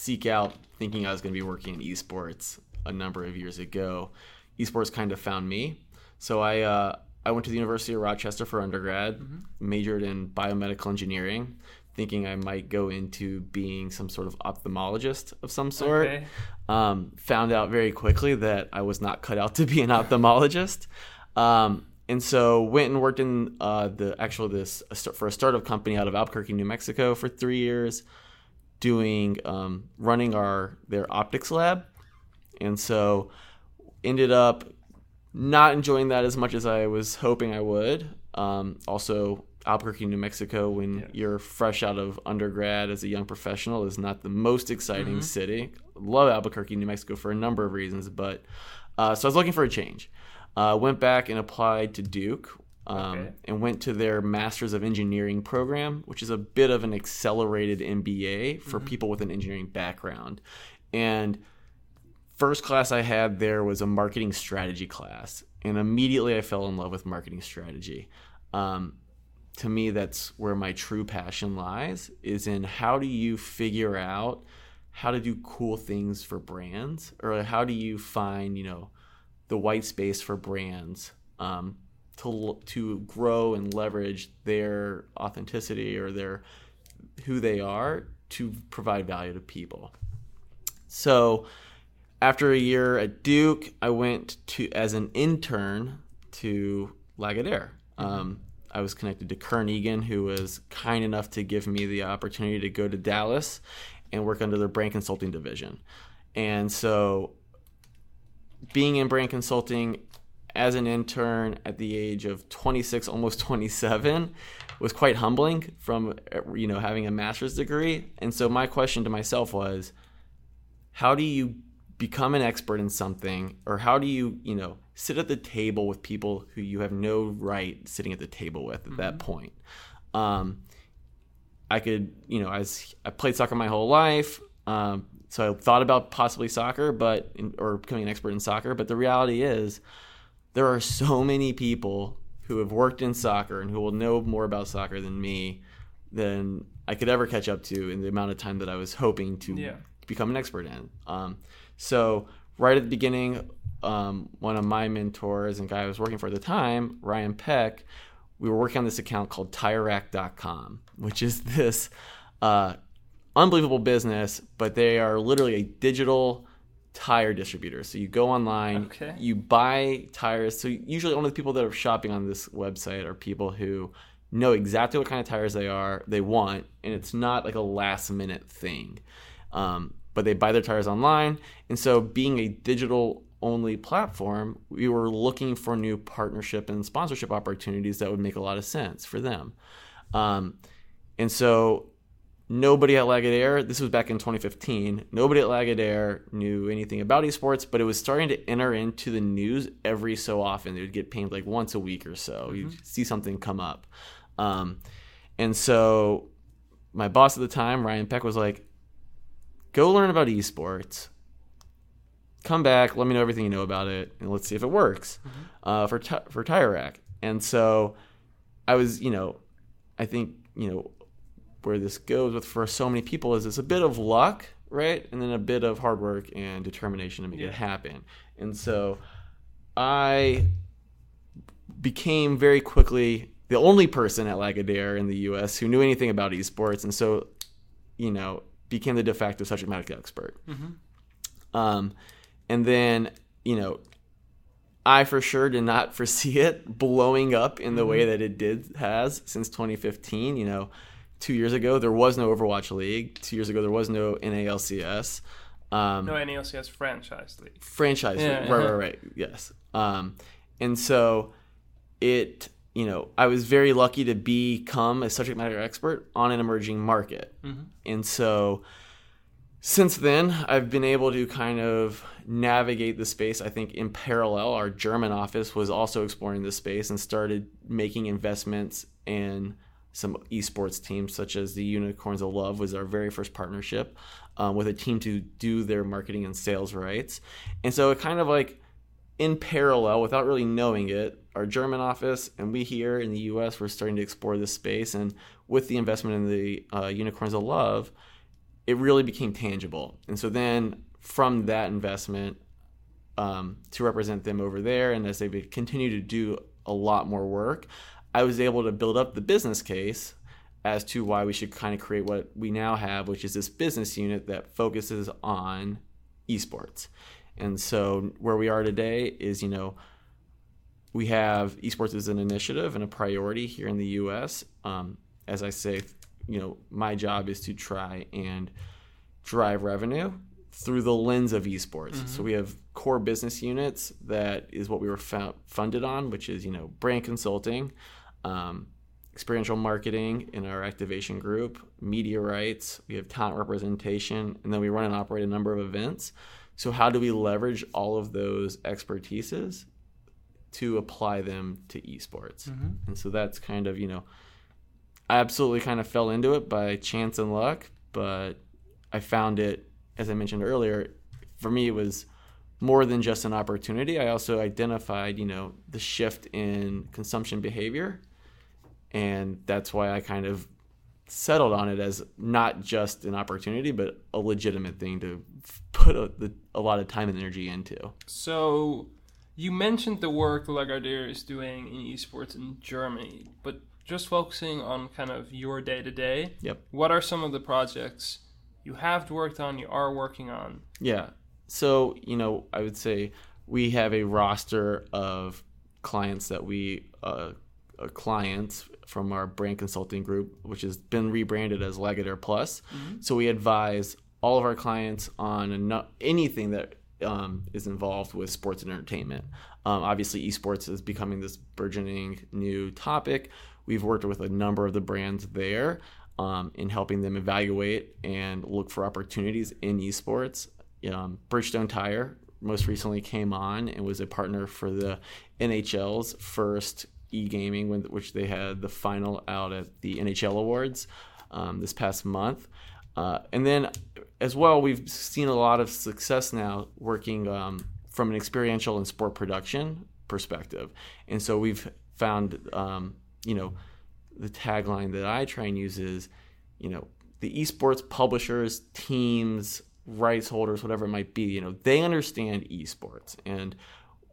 Speaker 2: seek out thinking I was going to be working in esports a number of years ago. Esports kind of found me. So I uh, I went to the University of Rochester for undergrad, mm-hmm. majored in biomedical engineering, thinking I might go into being some sort of ophthalmologist of some sort. Okay. Um, found out very quickly that I was not cut out to be an ophthalmologist. Um, and so went and worked in uh, the actual this for a startup company out of Albuquerque, New Mexico for three years doing um, running our their optics lab, and so ended up not enjoying that as much as I was hoping I would. Um, also, Albuquerque, New Mexico, when yeah. you're fresh out of undergrad as a young professional, is not the most exciting mm-hmm. city. Love Albuquerque, New Mexico for a number of reasons, but uh, so I was looking for a change. Uh, went back and applied to Duke, um, okay. and went to their Masters of Engineering program, which is a bit of an accelerated MBA for mm-hmm. people with an engineering background. And first class I had there was a marketing strategy class, and immediately I fell in love with marketing strategy. Um, to me, that's where my true passion lies: is in how do you figure out how to do cool things for brands or how do you find you know the white space for brands um, to to grow and leverage their authenticity or their who they are to provide value to people. So after a year at Duke, I went to as an intern to Lagardère. Mm-hmm. Um, I was connected to Kern Egan, who was kind enough to give me the opportunity to go to Dallas and work under their brand consulting division. And so, being in brand consulting as an intern at the age of 26, almost 27, was quite humbling from you know having a master's degree. And so my question to myself was, how do you become an expert in something, or how do you you know sit at the table with people who you have no right sitting at the table with at mm-hmm. that point? Um, I could, you know, I, was, I played soccer my whole life. Um, so I thought about possibly soccer, but or becoming an expert in soccer. But the reality is, there are so many people who have worked in soccer and who will know more about soccer than me than I could ever catch up to in the amount of time that I was hoping to yeah. become an expert in. Um, so right at the beginning, um, one of my mentors and guy I was working for at the time, Ryan Peck, we were working on this account called TireRack.com, which is this uh, unbelievable business, but they are literally a digital tire distributors. So you go online, okay. you buy tires. So usually only the people that are shopping on this website are people who know exactly what kind of tires they are, they want, and it's not like a last minute thing. Um, but they buy their tires online, and so being a digital only platform, we were looking for new partnership and sponsorship opportunities that would make a lot of sense for them. Um, and so nobody at Lagardère, this was back in 2015, nobody at Lagardère knew anything about esports, but it was starting to enter into the news every so often. They would get pinged like once a week or so. Mm-hmm. You'd see something come up. Um, and so my boss at the time, Ryan Peck, was like, go learn about esports. Come back, let me know everything you know about it, and let's see if it works mm-hmm. uh, for t- for Tire Rack. And so I was, you know, I think, you know, where this goes with for so many people is it's a bit of luck, right? And then a bit of hard work and determination to make yeah. it happen. And so I became very quickly the only person at Lagardère in the US who knew anything about esports. And so, you know, became the de facto subject matter expert. Mm-hmm. Um, and then, you know, I for sure did not foresee it blowing up in the mm-hmm. way that it did has since 2015. You know, two years ago there was no Overwatch League. Two years ago there was no NALCS.
Speaker 1: Um, no NALCS franchise league.
Speaker 2: Franchise yeah, league. Right, right, right. Yes. Um, and so it, you know, I was very lucky to become a subject matter expert on an emerging market. Mm-hmm. And so since then, I've been able to kind of navigate the space. I think in parallel, our German office was also exploring this space and started making investments in some esports teams, such as the Unicorns of Love, was our very first partnership um, with a team to do their marketing and sales rights. And so it kind of like in parallel, without really knowing it, our German office and we here in the U.S. were starting to explore this space. And with the investment in the uh, Unicorns of Love, it really became tangible. And so then from that investment um, to represent them over there, and as they continue to do a lot more work, I was able to build up the business case as to why we should kind of create what we now have, which is this business unit that focuses on esports. And so where we are today is, you know, we have esports as an initiative and a priority here in the U.S. Um, as I say, you know, my job is to try and drive revenue through the lens of esports. Mm-hmm. So we have core business units that is what we were funded on, which is you know brand consulting, um, experiential marketing in our activation group, media rights, we have talent representation, and then we run and operate a number of events. So, how do we leverage all of those expertises to apply them to esports? Mm-hmm. And so that's kind of, you know, I absolutely kind of fell into it by chance and luck, but I found it, as I mentioned earlier, for me, it was more than just an opportunity. I also identified, you know, the shift in consumption behavior and that's why I kind of settled on it as not just an opportunity, but a legitimate thing to put a, a lot of time and energy into.
Speaker 1: So, you mentioned the work Lagardère is doing in esports in Germany, but just focusing on kind of your day to day.
Speaker 2: Yep.
Speaker 1: What are some of the projects you have worked on, you are working on?
Speaker 2: Yeah. So, you know, I would say we have a roster of clients that we, uh, uh, clients from our brand consulting group, which has been rebranded as Lagardère Plus. Mm-hmm. So we advise all of our clients on anything that um, is involved with sports and entertainment. Um, obviously, esports is becoming this burgeoning new topic. We've worked with a number of the brands there um, in helping them evaluate and look for opportunities in esports. Um, Bridgestone Tire most recently came on and was a partner for the NHL's first e-gaming, which they had the final out at the NHL Awards um, this past month. Uh, and then, as well, we've seen a lot of success now working um, from an experiential and sport production perspective. And so we've found, um, you know, the tagline that I try and use is, you know, the esports publishers, teams, rights holders, whatever it might be, you know, they understand esports. And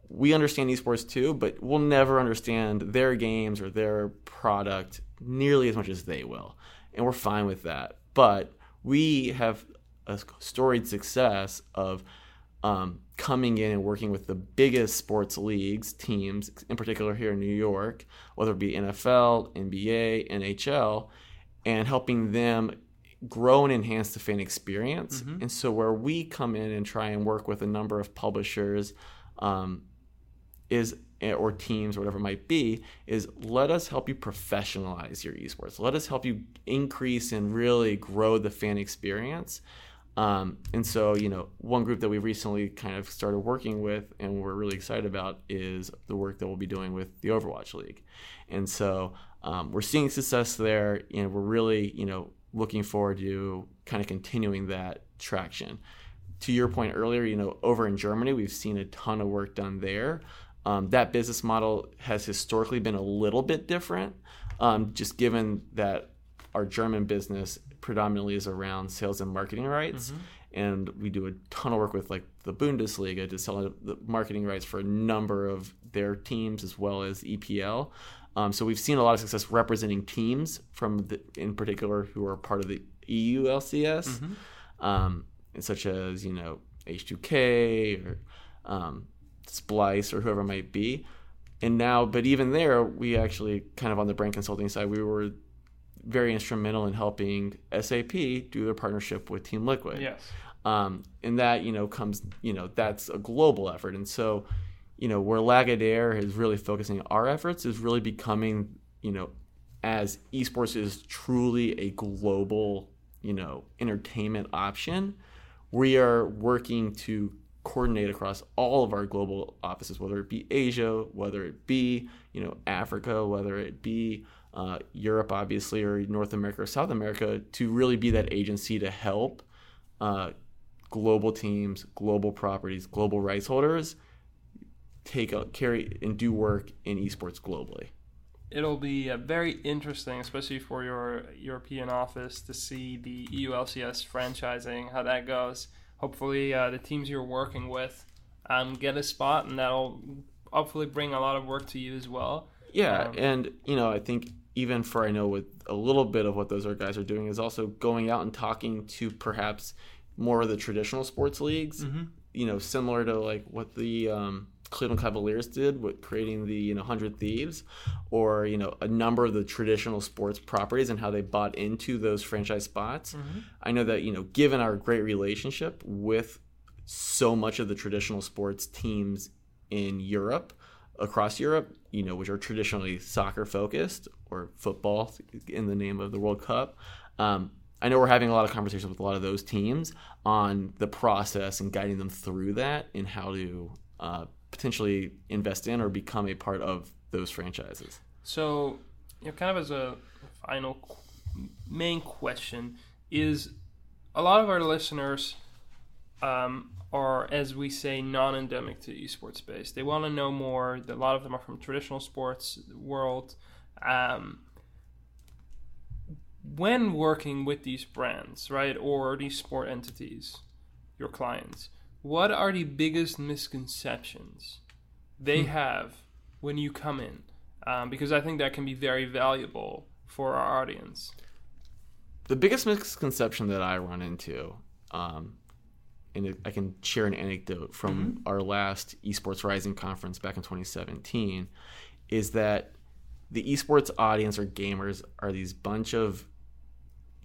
Speaker 2: we understand esports too, but we'll never understand their games or their product nearly as much as they will. And we're fine with that. But we have a storied success of um, coming in and working with the biggest sports leagues, teams, in particular here in New York, whether it be NFL, NBA, NHL, and helping them grow and enhance the fan experience. Mm-hmm. And so, where we come in and try and work with a number of publishers, um, is eh, or teams or whatever it might be is let us help you professionalize your esports. Let us help you increase and really grow the fan experience. Um, and so you know one group that we recently kind of started working with and we're really excited about is the work that we'll be doing with the overwatch league. And so um, we're seeing success there and we're really you know looking forward to kind of continuing that traction. To your point earlier, you know, over in Germany, we've seen a ton of work done there. Um, that business model has historically been a little bit different, um, just given that our German business predominantly is around sales and marketing rights. Mm-hmm. And we do a ton of work with like the Bundesliga to sell the marketing rights for a number of their teams as well as EPL. Um, so we've seen a lot of success representing teams from the, in particular who are part of the EU LCS, mm-hmm. um, such as you know H2K or um, Splyce or whoever it might be. And now, but even there, we actually kind of on the brand consulting side, we were very instrumental in helping SAP do their partnership with Team Liquid.
Speaker 1: Yes.
Speaker 2: Um, and that, you know, comes, you know, that's a global effort. And so, you know, where Lagardère is really focusing our efforts is really becoming, you know, as esports is truly a global, you know, entertainment option, we are working to coordinate across all of our global offices, whether it be Asia, whether it be you know Africa, whether it be uh, Europe, obviously, or North America or South America, to really be that agency to help uh, global teams, global properties, global rights holders take a, carry and do work in esports globally.
Speaker 1: It'll be uh, very interesting, especially for your European office, to see the EULCS franchising, how that goes hopefully uh, the teams you're working with um, get a spot, and that'll hopefully bring a lot of work to you as well.
Speaker 2: Yeah, um, and you know, I think even for I know with a little bit of what those are guys are doing is also going out and talking to perhaps more of the traditional sports leagues. Mm-hmm. You know, similar to like what the um, Cleveland Cavaliers did with creating the you know Hundred Thieves, or you know a number of the traditional sports properties and how they bought into those franchise spots. Mm-hmm. I know that you know given our great relationship with so much of the traditional sports teams in Europe, across Europe, you know, which are traditionally soccer focused or football in the name of the World Cup. Um, I know we're having a lot of conversations with a lot of those teams on the process and guiding them through that and how to uh, potentially invest in or become a part of those franchises.
Speaker 1: So, you know, kind of as a final main question is a lot of our listeners um, are, as we say, non-endemic to the esports space. They want to know more. A lot of them are from traditional sports world. Um, when working with these brands, right, or these sport entities, your clients, what are the biggest misconceptions they
Speaker 2: Hmm.
Speaker 1: have when you come in? Um, because I think that can be very valuable for our audience.
Speaker 2: the biggest misconception that I run into, um, and I can share an anecdote from our last Esports Rising conference back in 2017, is that the esports audience or gamers are these bunch of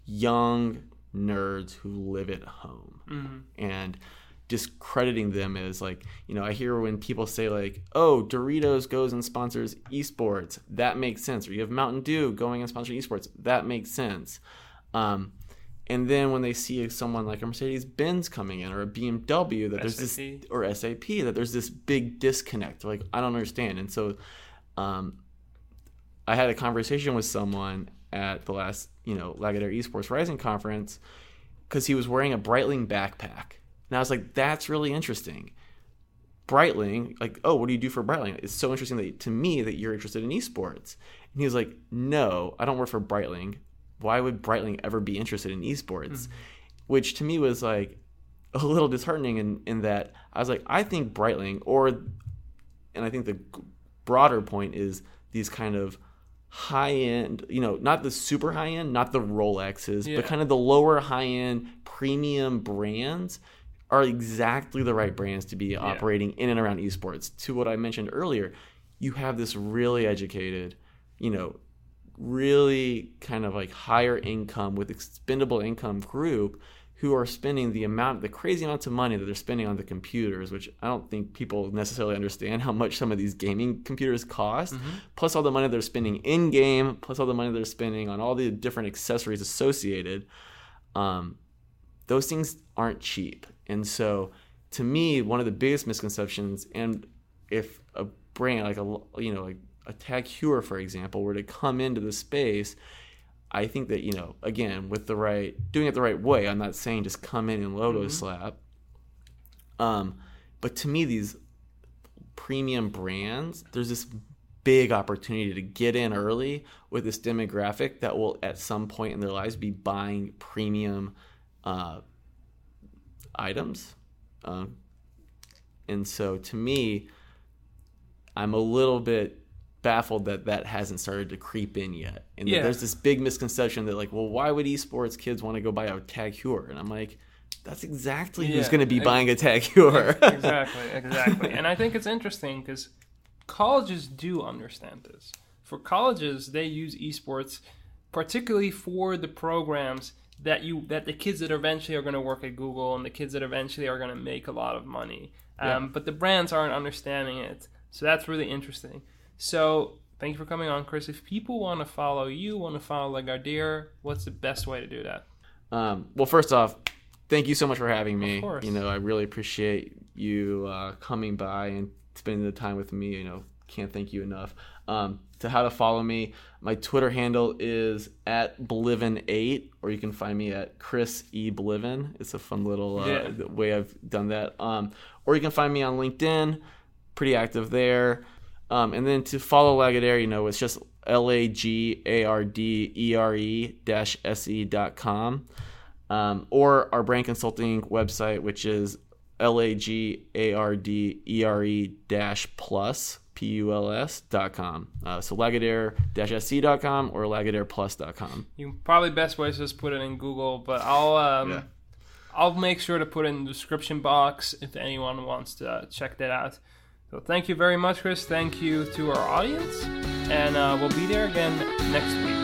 Speaker 2: young nerds who live at home and discrediting them as like you know i hear when people say like oh doritos goes and sponsors esports. That makes sense. Or you have mountain dew going and sponsoring esports. That makes sense. Um, and then when they see someone like a mercedes benz coming in or a bmw that there's this or sap that there's this big disconnect. Like i don't understand. And so um, I had a conversation with someone at the last, you know, Lagardère Esports Rising conference because he was wearing a Breitling backpack. And I was like, that's really interesting. Breitling, like, oh, what do you do for Breitling? It's so interesting that, to me that you're interested in esports. And he was like, no, I don't work for Breitling. Why would Breitling ever be interested in esports? Mm-hmm. Which to me was like a little disheartening in, in that I was like, I think Breitling, or, and I think the broader point is these kind of high end, you know, not the super high end, not the Rolexes,
Speaker 1: Yeah.
Speaker 2: but kind of the lower high end premium brands are exactly the right brands to be operating in and around esports. To what I mentioned earlier, you have this really educated, you know, really kind of like higher income with expendable income group who are spending the amount the crazy amounts of money that they're spending on the computers which i don't think people necessarily understand how much some of these gaming computers cost plus all the money they're spending in game plus all the money they're spending on all the different accessories associated um, those things aren't cheap and so to me one of the biggest misconceptions and if a brand like a you know like a tag heuer for example were to come into the space I think that you know, again, with the right doing it the right way. I'm not saying just come in and logo slap. Um, but to me, these premium brands, there's this big opportunity to get in early with this demographic that will, at some point in their lives, be buying premium uh, items. Um, and so, to me, I'm a little bit baffled that that hasn't started to creep in yet. And
Speaker 1: Yeah.
Speaker 2: there's this big misconception that like, well, why would esports kids want to go buy a Tag Heuer? And I'm like, that's exactly who's going to be
Speaker 1: ex-
Speaker 2: buying a Tag Heuer.
Speaker 1: exactly, exactly. and I think it's interesting because colleges do understand this. For colleges, they use esports particularly for the programs that you that the kids that eventually are going to work at Google and the kids that eventually are going to make a lot of money. Um,
Speaker 2: Yeah.
Speaker 1: But the brands aren't understanding it, so that's really interesting. So thank you for coming on, Chris. If people want to follow you, want to follow Lagardère, what's the best way to do that?
Speaker 2: Um, well, first off, thank you so much for having me.
Speaker 1: course.
Speaker 2: You know, I really appreciate you uh, coming by and spending the time with me. You know, can't thank you enough. Um, to how to follow me, my Twitter handle is at Blivin8, or you can find me at Chris E Blivin. It's a fun little uh,
Speaker 1: Yeah.
Speaker 2: way I've done that. Um, or you can find me on LinkedIn, pretty active there. Um, and then to follow Lagardère, you know, it's just L A G A R D E R E dash S E dot com. Um, or our brand consulting website, which is L A G A R D E R E dash plus P U L S dot com. Uh, so Lagardère dash SC dot com or Lagardère plus dot com.
Speaker 1: You probably best way is just put it in Google, but I'll um,
Speaker 2: Yeah.
Speaker 1: I'll make sure to put it in the description box if anyone wants to check that out. So thank you very much, Chris. Thank you to our audience, and uh, we'll be there again next week.